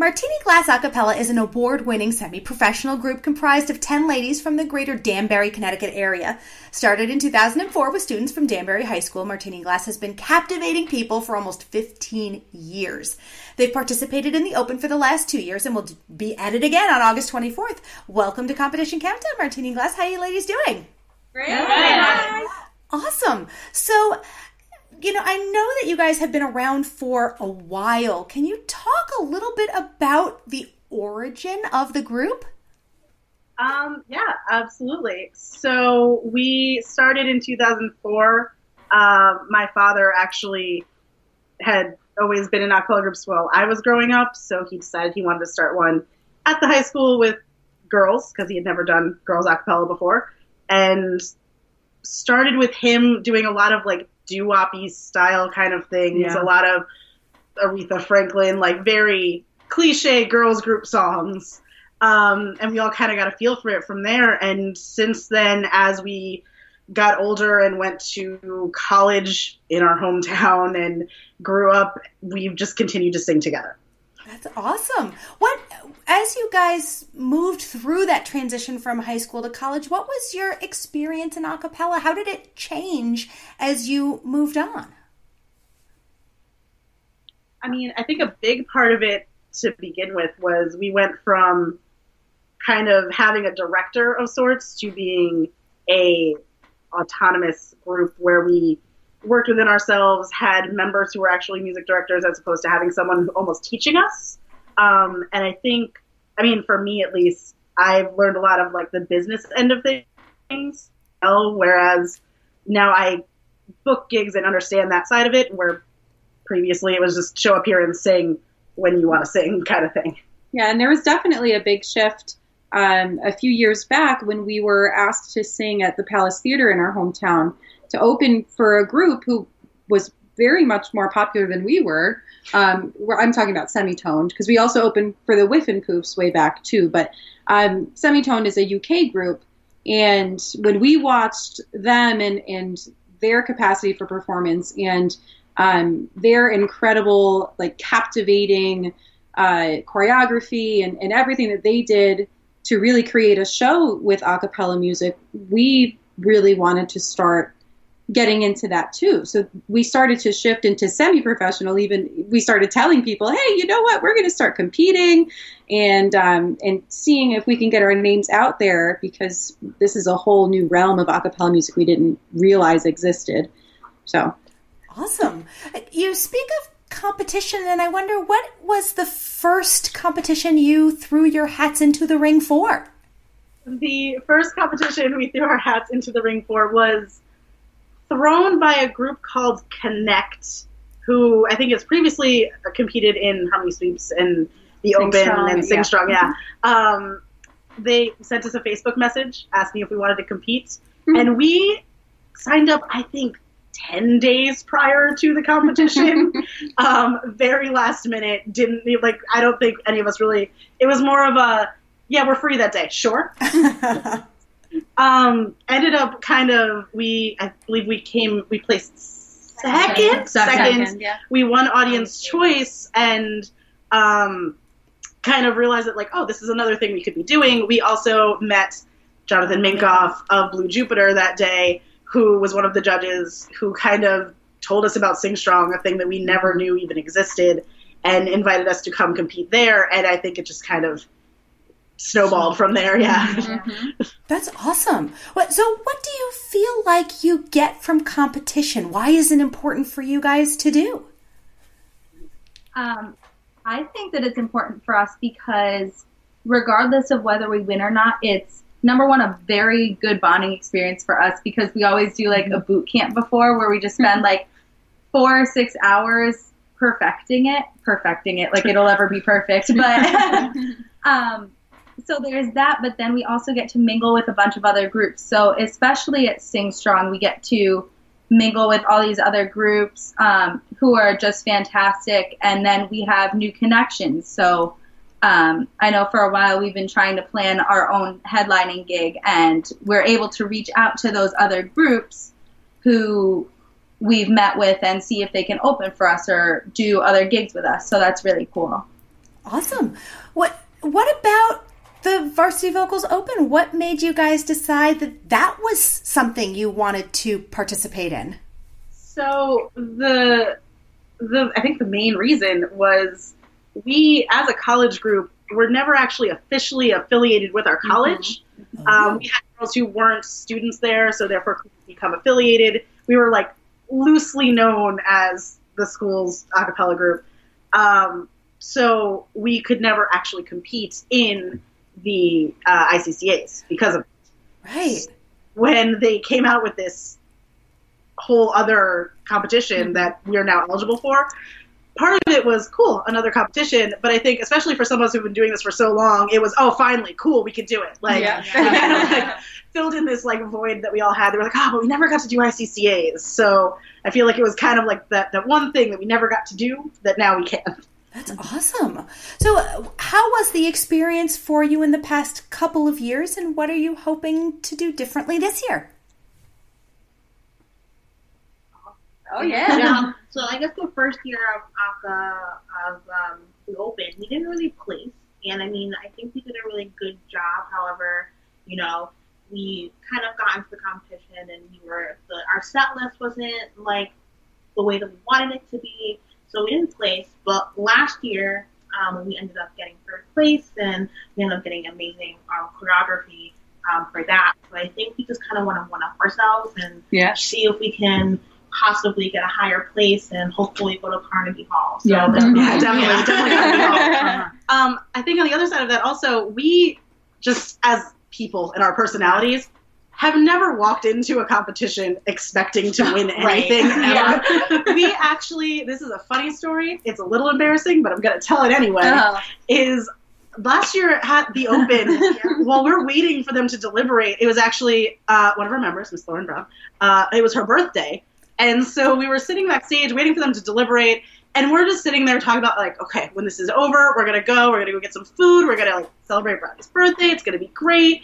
Martini Glass Acapella is an award winning semi professional group comprised of 10 ladies from the greater Danbury, Connecticut area. Started in 2004 with students from Danbury High School, Martini Glass has been captivating people for almost 15 years. They've participated in the Open for the last two years and will be at it again on August 24th. Welcome to Competition Countdown, Martini Glass. How are you ladies doing? Great. Awesome. So, you know, I know that you guys have been around for a while. Can you talk a little bit about the origin of the group? Um, yeah, absolutely. So we started in 2004. Um, my father actually had always been in acapella groups while I was growing up, so he decided he wanted to start one at the high school with girls because he had never done girls acapella before, and started with him doing a lot of like doo-woppy style kind of things, Yeah. a lot of Aretha Franklin, like very cliche girls group songs. Um, and we all kind of got a feel for it from there. And since then, as we got older and went to college in our hometown and grew up, we've just continued to sing together. That's awesome. What as you guys moved through that transition from high school to college, what was your experience in a? How did it change as you moved on? I mean, I think a big part of it to begin with was we went from kind of having a director of sorts to being a autonomous group where we worked within ourselves, had members who were actually music directors as opposed to having someone almost teaching us. Um, and I think, I mean, for me at least, I've learned a lot of like the business end of things. Whereas now I book gigs and understand that side of it, where previously it was just show up here and sing when you want to sing kind of thing. Yeah, and there was definitely a big shift um, a few years back when we were asked to sing at the Palace Theater in our hometown to open for a group who was very much more popular than we were. Um, I'm talking about Semi-Toned because we also opened for the Whiffenpoofs way back too. But um, Semi-Toned is a UK group, and when we watched them and and their capacity for performance and um, their incredible, like captivating uh, choreography and, and everything that they did to really create a show with a cappella music, we really wanted to start getting into that too. So we started to shift into semi-professional. Even we started telling people, "Hey, you know what? We're going to start competing and um, and seeing if we can get our names out there because this is a whole new realm of a cappella music we didn't realize existed." So Awesome. You speak of competition, and I wonder what was the first competition you threw your hats into the ring for? The first competition we threw our hats into the ring for was thrown by a group called Connect, who I think has previously competed in Harmony Sweeps and the Sing Open Strong, and Sing yeah. Strong. Yeah. Um, they sent us a Facebook message asking if we wanted to compete, and we signed up. I think. 10 days prior to the competition. Um, very last minute didn't like i don't think any of us really it was more of a yeah we're free that day. Sure. Um, ended up kind of we I believe we came we placed second Second, yeah. we won audience choice and um, kind of realized that like oh this is another thing we could be doing. We also met Jonathan Minkoff of Blue Jupiter that day who was one of the judges who kind of told us about Sing Strong a thing that we never knew even existed and invited us to come compete there and I think it just kind of snowballed from there yeah That's awesome. What, so, what do you feel like you get from competition? Why is it important for you guys to do? Um, I think that it's important for us because regardless of whether we win or not, it's number one a very good bonding experience for us because we always do like a boot camp before where we just spend like four or six hours perfecting it, perfecting it like it'll ever be perfect, but um, so there's that. But then we also get to mingle with a bunch of other groups. So especially at Sing Strong, we get to mingle with all these other groups um, who are just fantastic, and then we have new connections. So Um, I know for a while we've been trying to plan our own headlining gig, and we're able to reach out to those other groups who we've met with and see if they can open for us or do other gigs with us. So that's really cool. Awesome. What what about the Varsity Vocals Open? What made you guys decide that that was something you wanted to participate in? So the the I think the main reason was we as a college group were never actually officially affiliated with our college. Um, we had girls who weren't students there, so therefore couldn't become affiliated. We were like loosely known as the school's a cappella group. Um, so we could never actually compete in the uh, ICCAs because of Right. when they came out with this whole other competition that we are now eligible for. Part of it was cool, another competition, but I think especially for some of us who've been doing this for so long, it was oh finally cool, we could do it. Like, Yeah. we kind of like filled in this like void that we all had. They were like, oh, but we never got to do ICCAs, so I feel like it was kind of like that that one thing that we never got to do that now we can. That's awesome. So, how was the experience for you in the past couple of years, and what are you hoping to do differently this year? Oh yeah. Yeah. So I guess the first year of ACA of um, the Open, we didn't really place, and I mean I think we did a really good job. However, you know, we kind of got into the competition, and we were the our set list wasn't like the way that we wanted it to be, so we didn't place. But last year, um, we ended up getting third place, and we ended up getting amazing um, choreography um, for that. So I think we just kind of want to one up ourselves and Yeah. see if we can possibly get a higher place and hopefully go to Carnegie Hall. So Yeah, that's- Yeah, definitely, Yeah. definitely. Carnegie Hall. Um, I think on the other side of that, also, we just as people and our personalities have never walked into a competition expecting to win Right. anything ever. we actually, this is a funny story. It's a little embarrassing, but I'm going to tell it anyway. Oh. Is last year at the Open, while we're waiting for them to deliberate, it was actually uh, one of our members, Miss Lauren Brown. Uh, it was her birthday, and so we were sitting backstage waiting for them to deliberate. And we're just sitting there talking about like, okay, when this is over, we're gonna go, we're gonna go get some food, we're gonna like celebrate Brownie's birthday, it's gonna be great.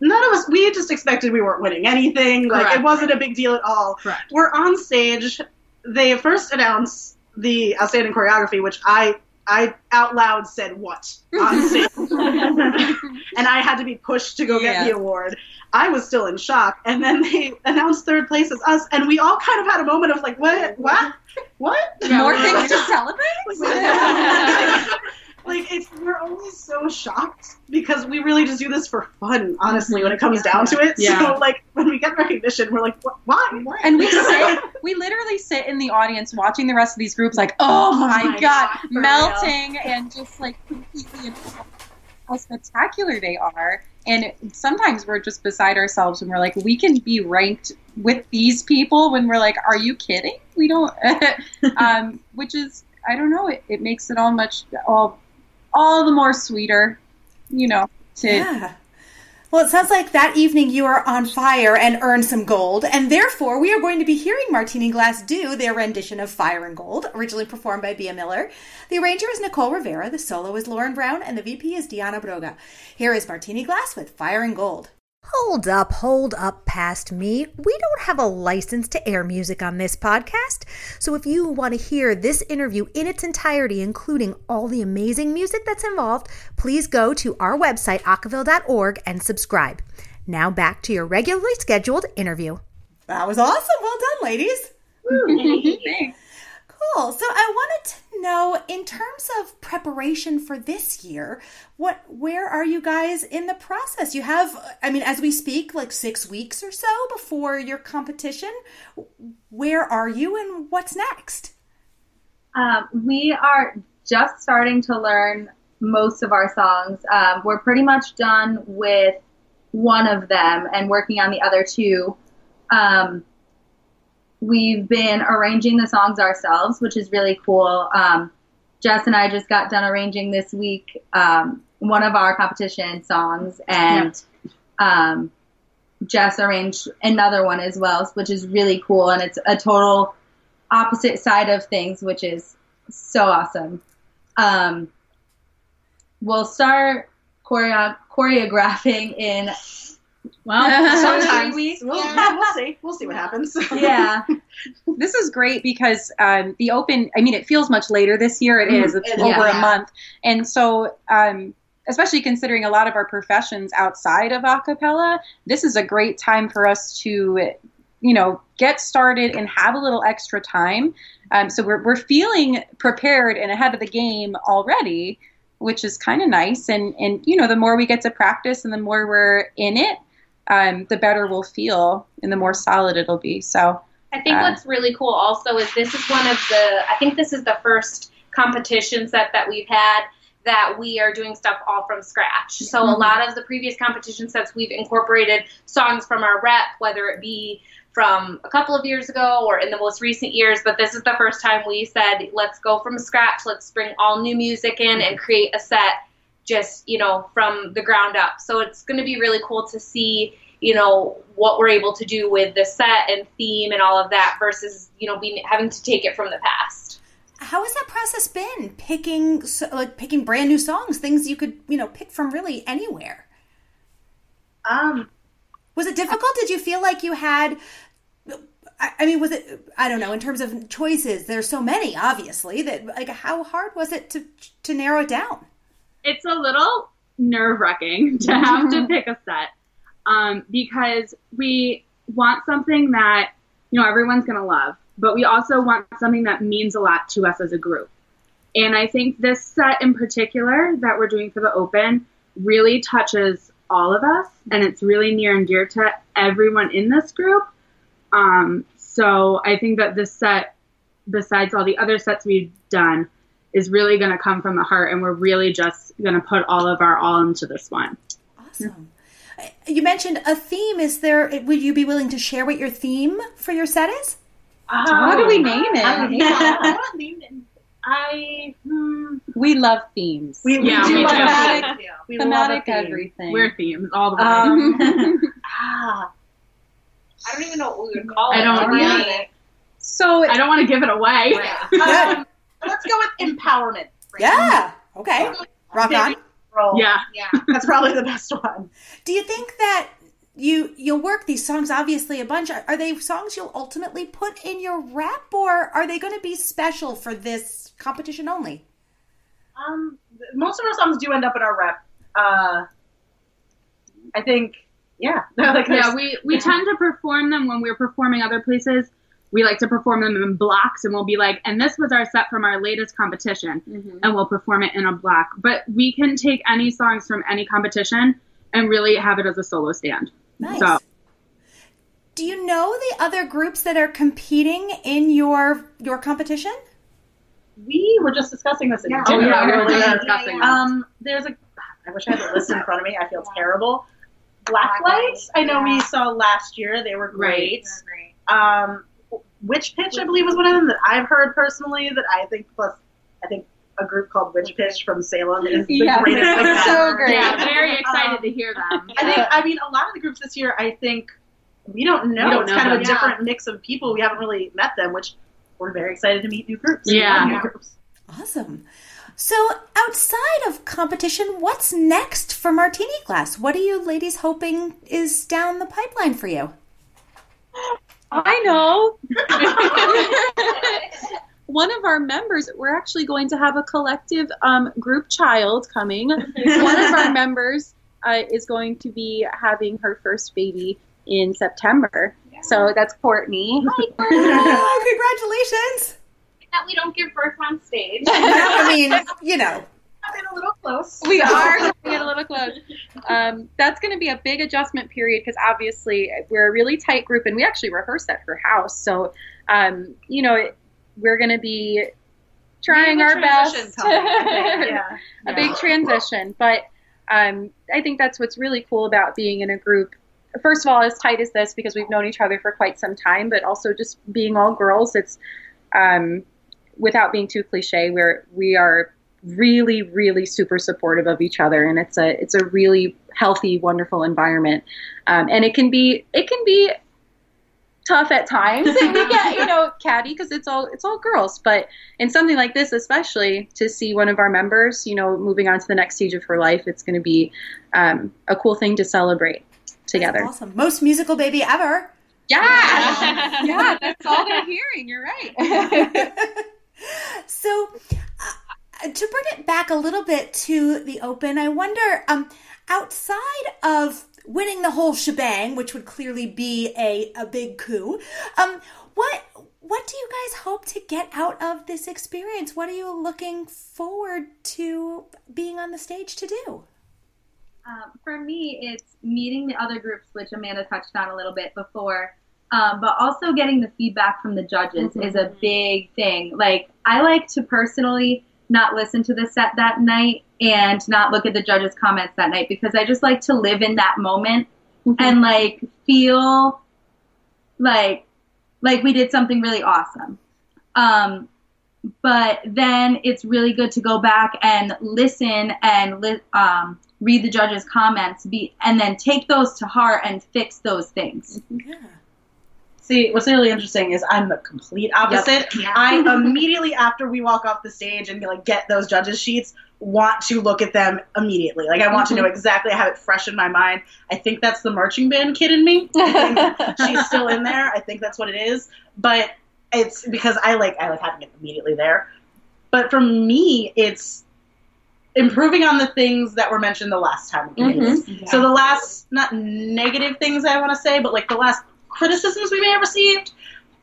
None of us, we just expected we weren't winning anything. Like Correct. it wasn't a big deal at all. Correct. We're on stage. They first announced the outstanding choreography, which I I out loud said what on stage, and I had to be pushed to go Yeah. get the award. I was still in shock, and then they announced third place as us, and we all kind of had a moment of like, what, what, what? More things to celebrate. like it's we're always so shocked because we really just do this for fun, honestly, when it comes down to it. Yeah. So like when we get recognition, we're like, what, why? Why? And we sit, we literally sit in the audience watching the rest of these groups, like, oh my, my god, God, melting and just like completely how spectacular they are. And sometimes we're just beside ourselves and we're like, we can be ranked with these people when we're like, are you kidding? We don't, um, which is, I don't know, it, it makes it all much, all, all the more sweeter, you know, to, Yeah. Well, it sounds like that evening you are on fire and earned some gold, and therefore we are going to be hearing Martini Glass do their rendition of Fire and Gold, originally performed by Bea Miller. The arranger is Nicole Rivera, the solo is Lauren Brown, and the VP is Diana Broga. Here is Martini Glass with Fire and Gold. Hold up, hold up past me. We don't have a license to air music on this podcast. So if you want to hear this interview in its entirety, including all the amazing music that's involved, please go to our website, acaville.org, and subscribe. Now back to your regularly scheduled interview. That was awesome. Well done, ladies. Thanks. Cool. So I wanted to know, in terms of preparation for this year, what where are you guys in the process? You have, I mean, as we speak, like six weeks or so before your competition. Where are you, and what's next? Um, we are just starting to learn most of our songs. Um, we're pretty much done with one of them and working on the other two. Um, we've been arranging the songs ourselves, which is really cool. Um, Jess and I just got done arranging this week um, one of our competition songs, and um, Jess arranged another one as well, which is really cool. And it's a total opposite side of things, which is so awesome. Um, we'll start choreo- choreographing in well Sometimes weeks? We'll, Yeah. we'll see. We'll see what happens. yeah this is great because um, the open i mean it feels much later this year It is it's It over yeah. a month and so um, especially considering a lot of our professions outside of acapella this is a great time for us to you know get started and have a little extra time um, so we're, we're feeling prepared and ahead of the game already which is kind of nice and and you know the more we get to practice and the more we're in it um, the better we'll feel and the more solid it'll be. So I think Uh, what's really cool also is this is one of the I think this is the first competition set that we've had that we are doing stuff all from scratch. So a lot of the previous competition sets we've incorporated songs from our rep, whether it be from a couple of years ago or in the most recent years, but this is the first time we said let's go from scratch, let's bring all new music in and create a set just, you know, from the ground up. So it's going to be really cool to see you know what we're able to do with the set and theme and all of that versus you know being having to take it from the past How has that process been? Picking like picking brand new songs, things you could you know pick from really anywhere. Um, Was it difficult? Did you feel like you had? I I mean, was it? I don't know. In terms of choices, there's so many. Obviously, that like how hard was it to to narrow it down? It's a little nerve wracking to have to pick a set um, because we want something that you know everyone's gonna love, but we also want something that means a lot to us as a group. And I think this set in particular that we're doing for the Open really touches all of us, and it's really near and dear to everyone in this group. Um, so I think that this set, besides all the other sets we've done, is really going to come from the heart, and we're really just going to put all of our all into this one. Awesome. You mentioned a theme. Is there? Would you be willing to share what your theme for your set is? How do we name it? I don't name it. I hmm, We love themes. we, we Yeah, do we love do. a I We Thematic theme. everything. We're themes all the way. Um, ah, i don't even know what we would call I it I don't to really. so I don't want to give it away. Um, let's go with empowerment. Yeah. Okay. Rock on. roll. Yeah. Yeah. That's probably the best one. Do you think that you you'll work these songs obviously a bunch? Are, are they songs you'll ultimately put in your rap, or are they going to be special for this competition only? Um, most of our songs do end up in our rep. Uh, I think, yeah. like Yeah, we, we tend to perform them when we're performing other places. We like to perform them in blocks, and we'll be like, and this was our set from our latest competition, and we'll perform it in a block. But we can take any songs from any competition and really have it as a solo stand. Nice. So Do you know the other groups that are competing in your your competition? we were just discussing this at Yeah. Oh, yeah, we were earlier. discussing that. Um, there's a. I wish I had a list in front of me. I feel terrible. Black lights. I know we saw last year. They were great. They're great. Um, Witch Pitch, I believe, was one of them that I've heard personally. That I think plus, I think a group called Witch Pitch from Salem is the Yeah. greatest thing ever. So great. yeah, very excited Um, to hear them. I think. I mean, a lot of the groups this year. I think we don't know. We don't it's know kind of them. a different mix of people. We haven't really met them, which we're very excited to meet new groups. Yeah. New groups. Awesome. So, outside of competition, what's next for Martini Glass? What are you ladies hoping is down the pipeline for you? I know. One of our members, we're actually going to have a collective um, group child coming. One of our members uh, is going to be having her first baby in September. So that's Courtney. oh, congratulations! that we don't give birth on stage I mean, you know, Coming a little close. We are going to get a little close. Um, that's going to be a big adjustment period because obviously we're a really tight group and we actually rehearse at her house. So, um, you know, it, we're going to be trying our best. coming, yeah. a big transition. But um, I think that's what's really cool about being in a group. First of all, as tight as this, because we've known each other for quite some time, but also just being all girls. It's um, without being too cliche, we're we are really, really super supportive of each other, and it's a it's a really healthy, wonderful environment. Um, and it can be it can be tough at times and we get you know catty because it's all it's all girls but in something like this especially to see one of our members you know moving on to the next stage of her life it's going to be um, a cool thing to celebrate together That's awesome. Most musical baby ever. yeah yeah that's all they're hearing you're right So, uh, to bring it back a little bit to the open, I wonder, um, outside of winning the whole shebang, which would clearly be a, a big coup, um, what what do you guys hope to get out of this experience? What are you looking forward to being on the stage to do? Um, for me, it's meeting the other groups, which Amanda touched on a little bit before, um, but also getting the feedback from the judges is a big thing. Like, I like to personally not listen to the set that night and not look at the judges' comments that night because I just like to live in that moment and like feel like like we did something really awesome. Um, but then it's really good to go back and listen and li- um, read the judges' comments, be and then take those to heart and fix those things. See, what's really interesting is I'm the complete opposite. I immediately after we walk off the stage and like get those judges sheets, want to look at them immediately. Like I want to mm-hmm. know exactly. I have it fresh in my mind. I think that's the marching band kid in me. She's still in there. I think that's what it is. But it's because I like I like having it immediately there. But for me, it's improving on the things that were mentioned the last time. did mm-hmm. this. So the last, not negative things I want to say, but like the last criticisms we may have received,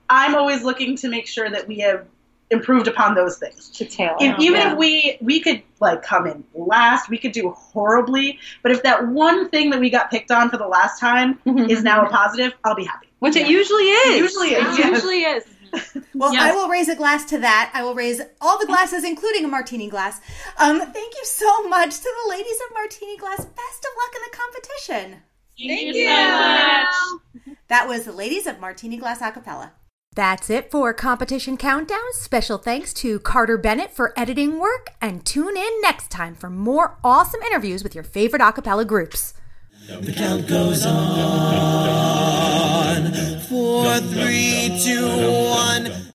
I'm always looking to make sure that we have improved upon those things. To tailor. If, even if we we could like come in last, we could do horribly. But if that one thing that we got picked on for the last time is now a positive, I'll be happy. which it usually is It usually is, it yes. usually is Well, Yes. I will raise a glass to that. I will raise all the glasses, including a martini glass. Um, thank you so much to the ladies of Martini Glass. Best of luck in the competition. Thank you so much. That was the ladies of Martini Glass Acapella. That's it for Competition Countdown. Special thanks to Carter Bennett for editing work, and tune in next time for more awesome interviews with your favorite acapella groups. The count goes on. Four, three, two,